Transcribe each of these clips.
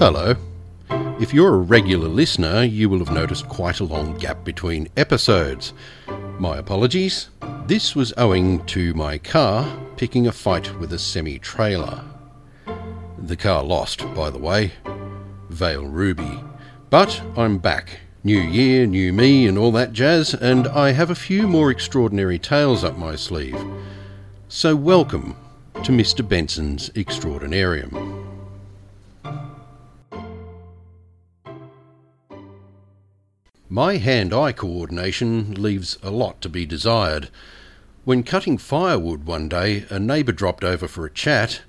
Hello. If you're a regular listener, you will have noticed quite a long gap between episodes. My apologies. This was owing to my car picking a fight with a semi trailer. The car lost, by the way. Vale Ruby. But I'm back. New year, new me, and all that jazz, and I have a few more extraordinary tales up my sleeve. So, welcome to Mr. Benson's Extraordinarium. My hand eye coordination leaves a lot to be desired. When cutting firewood one day, a neighbour dropped over for a chat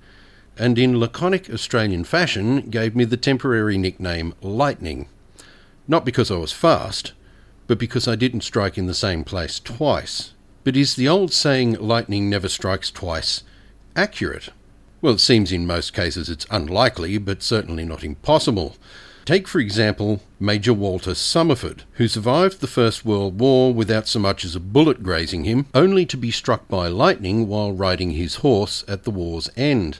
and, in laconic Australian fashion, gave me the temporary nickname Lightning. Not because I was fast, but because I didn't strike in the same place twice. But is the old saying, lightning never strikes twice, accurate? Well, it seems in most cases it's unlikely, but certainly not impossible. Take, for example, Major Walter Summerford, who survived the First World War without so much as a bullet grazing him, only to be struck by lightning while riding his horse at the war's end.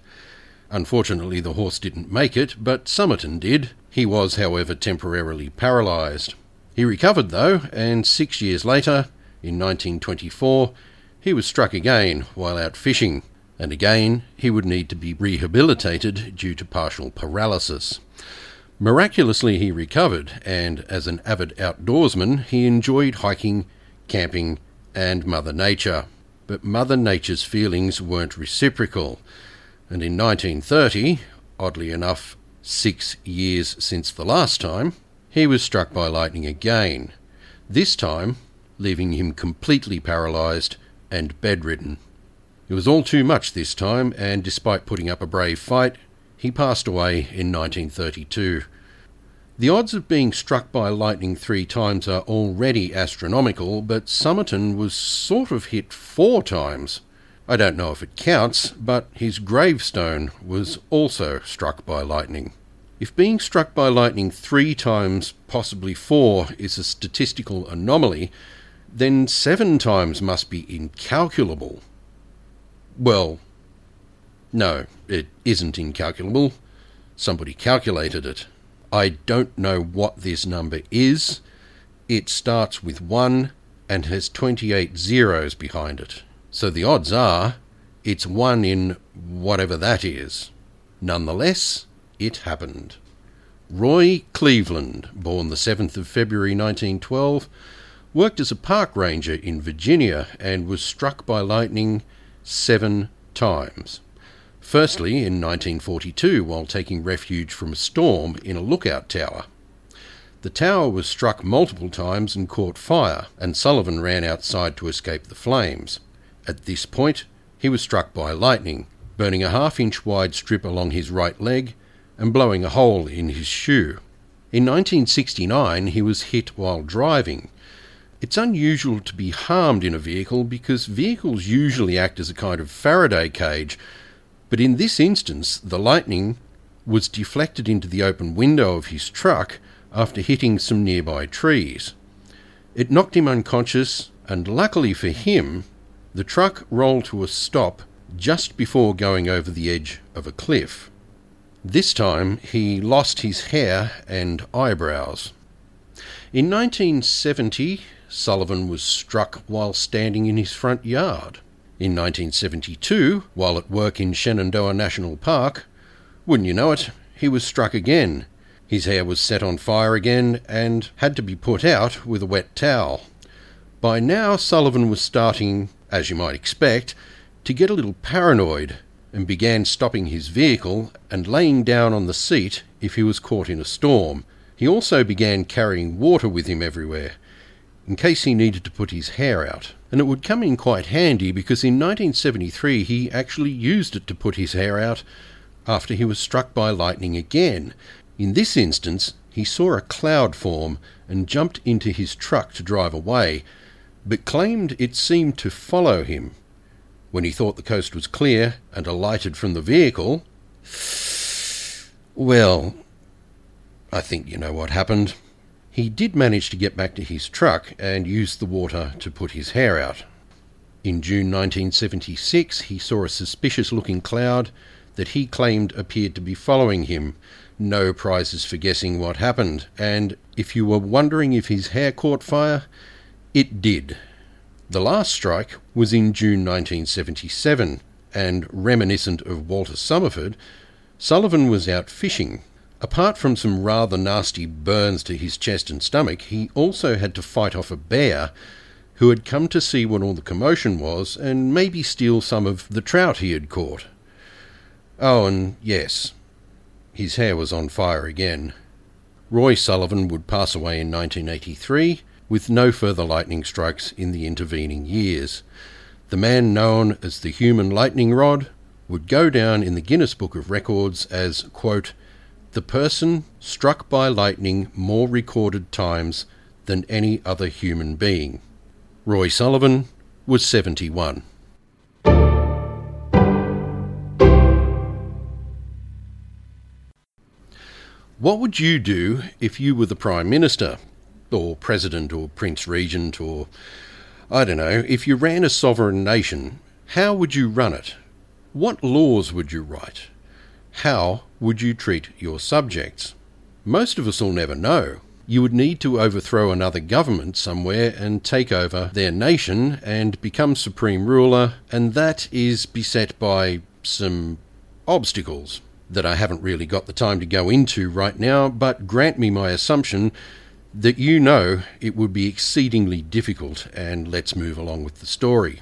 Unfortunately, the horse didn't make it, but Summerford did. He was, however, temporarily paralysed. He recovered, though, and six years later, in 1924, he was struck again while out fishing, and again he would need to be rehabilitated due to partial paralysis. Miraculously, he recovered, and as an avid outdoorsman, he enjoyed hiking, camping, and Mother Nature. But Mother Nature's feelings weren't reciprocal, and in 1930, oddly enough, six years since the last time, he was struck by lightning again, this time leaving him completely paralysed and bedridden. It was all too much this time, and despite putting up a brave fight, he passed away in 1932. The odds of being struck by lightning three times are already astronomical, but Summerford was sort of hit four times. I don't know if it counts, but his gravestone was also struck by lightning. If being struck by lightning three times, possibly four, is a statistical anomaly, then seven times must be incalculable. Well, no, it isn't incalculable. Somebody calculated it. I don't know what this number is. It starts with 1 and has 28 zeros behind it. So the odds are it's 1 in whatever that is. Nonetheless, it happened. Roy Cleveland, born the 7th of February 1912, worked as a park ranger in Virginia and was struck by lightning seven times. Firstly, in 1942, while taking refuge from a storm in a lookout tower. The tower was struck multiple times and caught fire, and Sullivan ran outside to escape the flames. At this point, he was struck by lightning, burning a half inch wide strip along his right leg and blowing a hole in his shoe. In 1969, he was hit while driving. It's unusual to be harmed in a vehicle because vehicles usually act as a kind of Faraday cage but in this instance, the lightning was deflected into the open window of his truck after hitting some nearby trees. It knocked him unconscious, and luckily for him, the truck rolled to a stop just before going over the edge of a cliff. This time he lost his hair and eyebrows. In 1970, Sullivan was struck while standing in his front yard. In 1972, while at work in Shenandoah National Park, wouldn't you know it, he was struck again. His hair was set on fire again and had to be put out with a wet towel. By now, Sullivan was starting, as you might expect, to get a little paranoid and began stopping his vehicle and laying down on the seat if he was caught in a storm. He also began carrying water with him everywhere, in case he needed to put his hair out. And it would come in quite handy because in 1973 he actually used it to put his hair out after he was struck by lightning again. In this instance, he saw a cloud form and jumped into his truck to drive away, but claimed it seemed to follow him. When he thought the coast was clear and alighted from the vehicle, well, I think you know what happened. He did manage to get back to his truck and use the water to put his hair out. In June 1976, he saw a suspicious looking cloud that he claimed appeared to be following him. No prizes for guessing what happened, and if you were wondering if his hair caught fire, it did. The last strike was in June 1977, and reminiscent of Walter Summerford, Sullivan was out fishing. Apart from some rather nasty burns to his chest and stomach, he also had to fight off a bear who had come to see what all the commotion was and maybe steal some of the trout he had caught. Oh, and yes, his hair was on fire again. Roy Sullivan would pass away in 1983 with no further lightning strikes in the intervening years. The man known as the human lightning rod would go down in the Guinness Book of Records as, quote, the person struck by lightning more recorded times than any other human being. Roy Sullivan was 71. What would you do if you were the Prime Minister, or President, or Prince Regent, or I don't know, if you ran a sovereign nation, how would you run it? What laws would you write? How would you treat your subjects? Most of us will never know you would need to overthrow another government somewhere and take over their nation and become supreme ruler, and that is beset by some obstacles that I haven't really got the time to go into right now, but grant me my assumption that you know it would be exceedingly difficult, and let's move along with the story.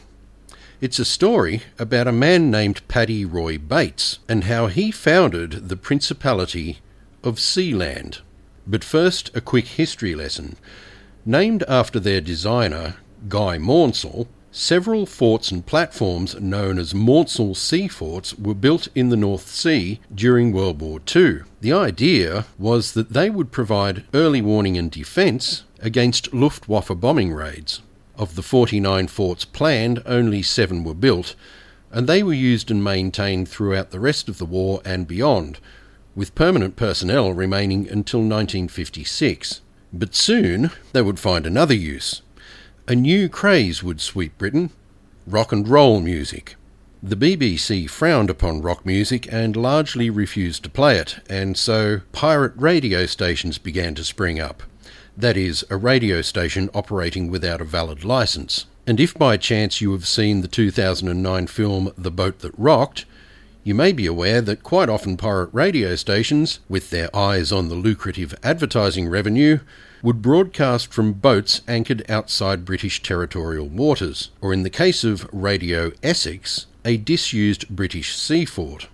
It's a story about a man named Paddy Roy Bates and how he founded the Principality of Sealand. But first, a quick history lesson. Named after their designer, Guy Maunsell, several forts and platforms known as Maunsell Sea Forts were built in the North Sea during World War II. The idea was that they would provide early warning and defence against Luftwaffe bombing raids. Of the 49 forts planned, only seven were built, and they were used and maintained throughout the rest of the war and beyond, with permanent personnel remaining until 1956. But soon they would find another use. A new craze would sweep Britain rock and roll music. The BBC frowned upon rock music and largely refused to play it, and so pirate radio stations began to spring up. That is, a radio station operating without a valid license. And if by chance you have seen the 2009 film The Boat That Rocked, you may be aware that quite often pirate radio stations, with their eyes on the lucrative advertising revenue, would broadcast from boats anchored outside British territorial waters, or in the case of Radio Essex, a disused British sea fort.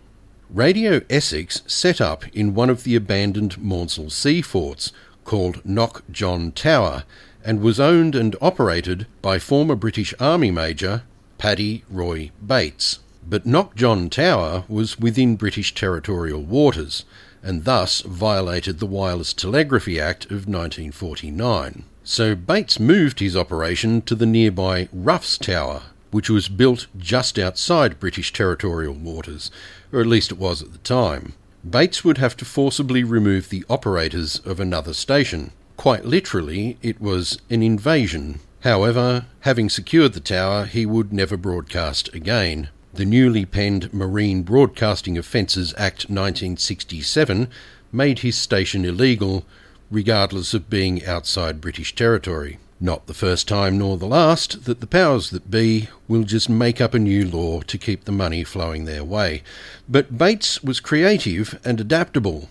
Radio Essex set up in one of the abandoned Maunsell sea forts, called Knock John Tower, and was owned and operated by former British Army Major Paddy Roy Bates. But Knock John Tower was within British territorial waters, and thus violated the Wireless Telegraphy Act of 1949. So Bates moved his operation to the nearby Roughs Tower, which was built just outside British territorial waters, or at least it was at the time. Bates would have to forcibly remove the operators of another station. Quite literally, it was an invasion. However, having secured the tower, he would never broadcast again. The newly penned Marine Broadcasting Offences Act 1967 made his station illegal, regardless of being outside British territory. Not the first time nor the last that the powers that be will just make up a new law to keep the money flowing their way. But Bates was creative and adaptable.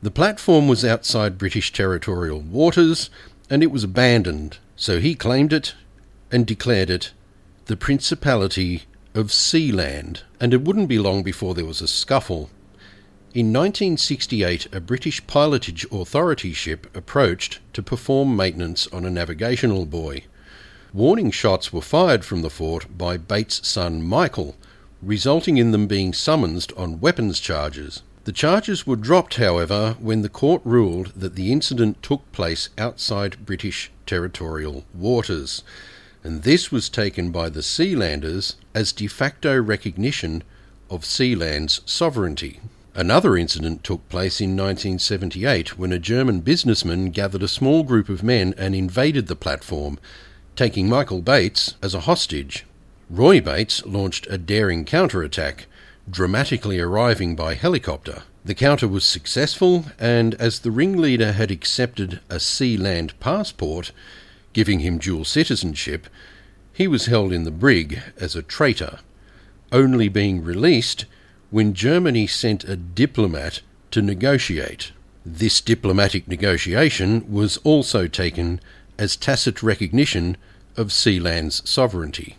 The platform was outside British territorial waters and it was abandoned, so he claimed it and declared it the Principality of Sealand, and it wouldn't be long before there was a scuffle. In 1968, a British pilotage authority ship approached to perform maintenance on a navigational buoy. Warning shots were fired from the fort by Bates' son Michael, resulting in them being summoned on weapons charges. The charges were dropped, however, when the court ruled that the incident took place outside British territorial waters and this was taken by the Sealanders as de facto recognition of Sealand's sovereignty. Another incident took place in 1978 when a German businessman gathered a small group of men and invaded the platform, taking Michael Bates as a hostage. Roy Bates launched a daring counterattack, dramatically arriving by helicopter. The counter was successful, and as the ringleader had accepted a Sealand passport, giving him dual citizenship, he was held in the brig as a traitor, only being released when Germany sent a diplomat to negotiate. This diplomatic negotiation was also taken as tacit recognition of Sealand's sovereignty.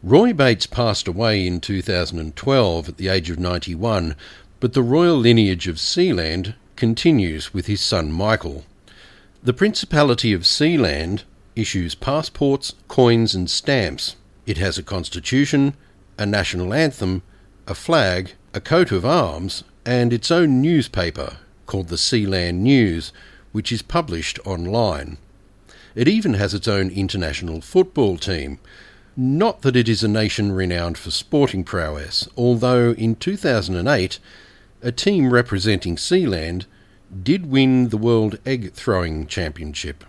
Roy Bates passed away in 2012 at the age of 91, but the royal lineage of Sealand continues with his son Michael. The Principality of Sealand issues passports, coins, and stamps. It has a constitution, a national anthem, a flag, a coat of arms, and its own newspaper called the Sealand News, which is published online. It even has its own international football team, not that it is a nation renowned for sporting prowess, although in 2008 a team representing Sealand did win the World Egg Throwing Championship.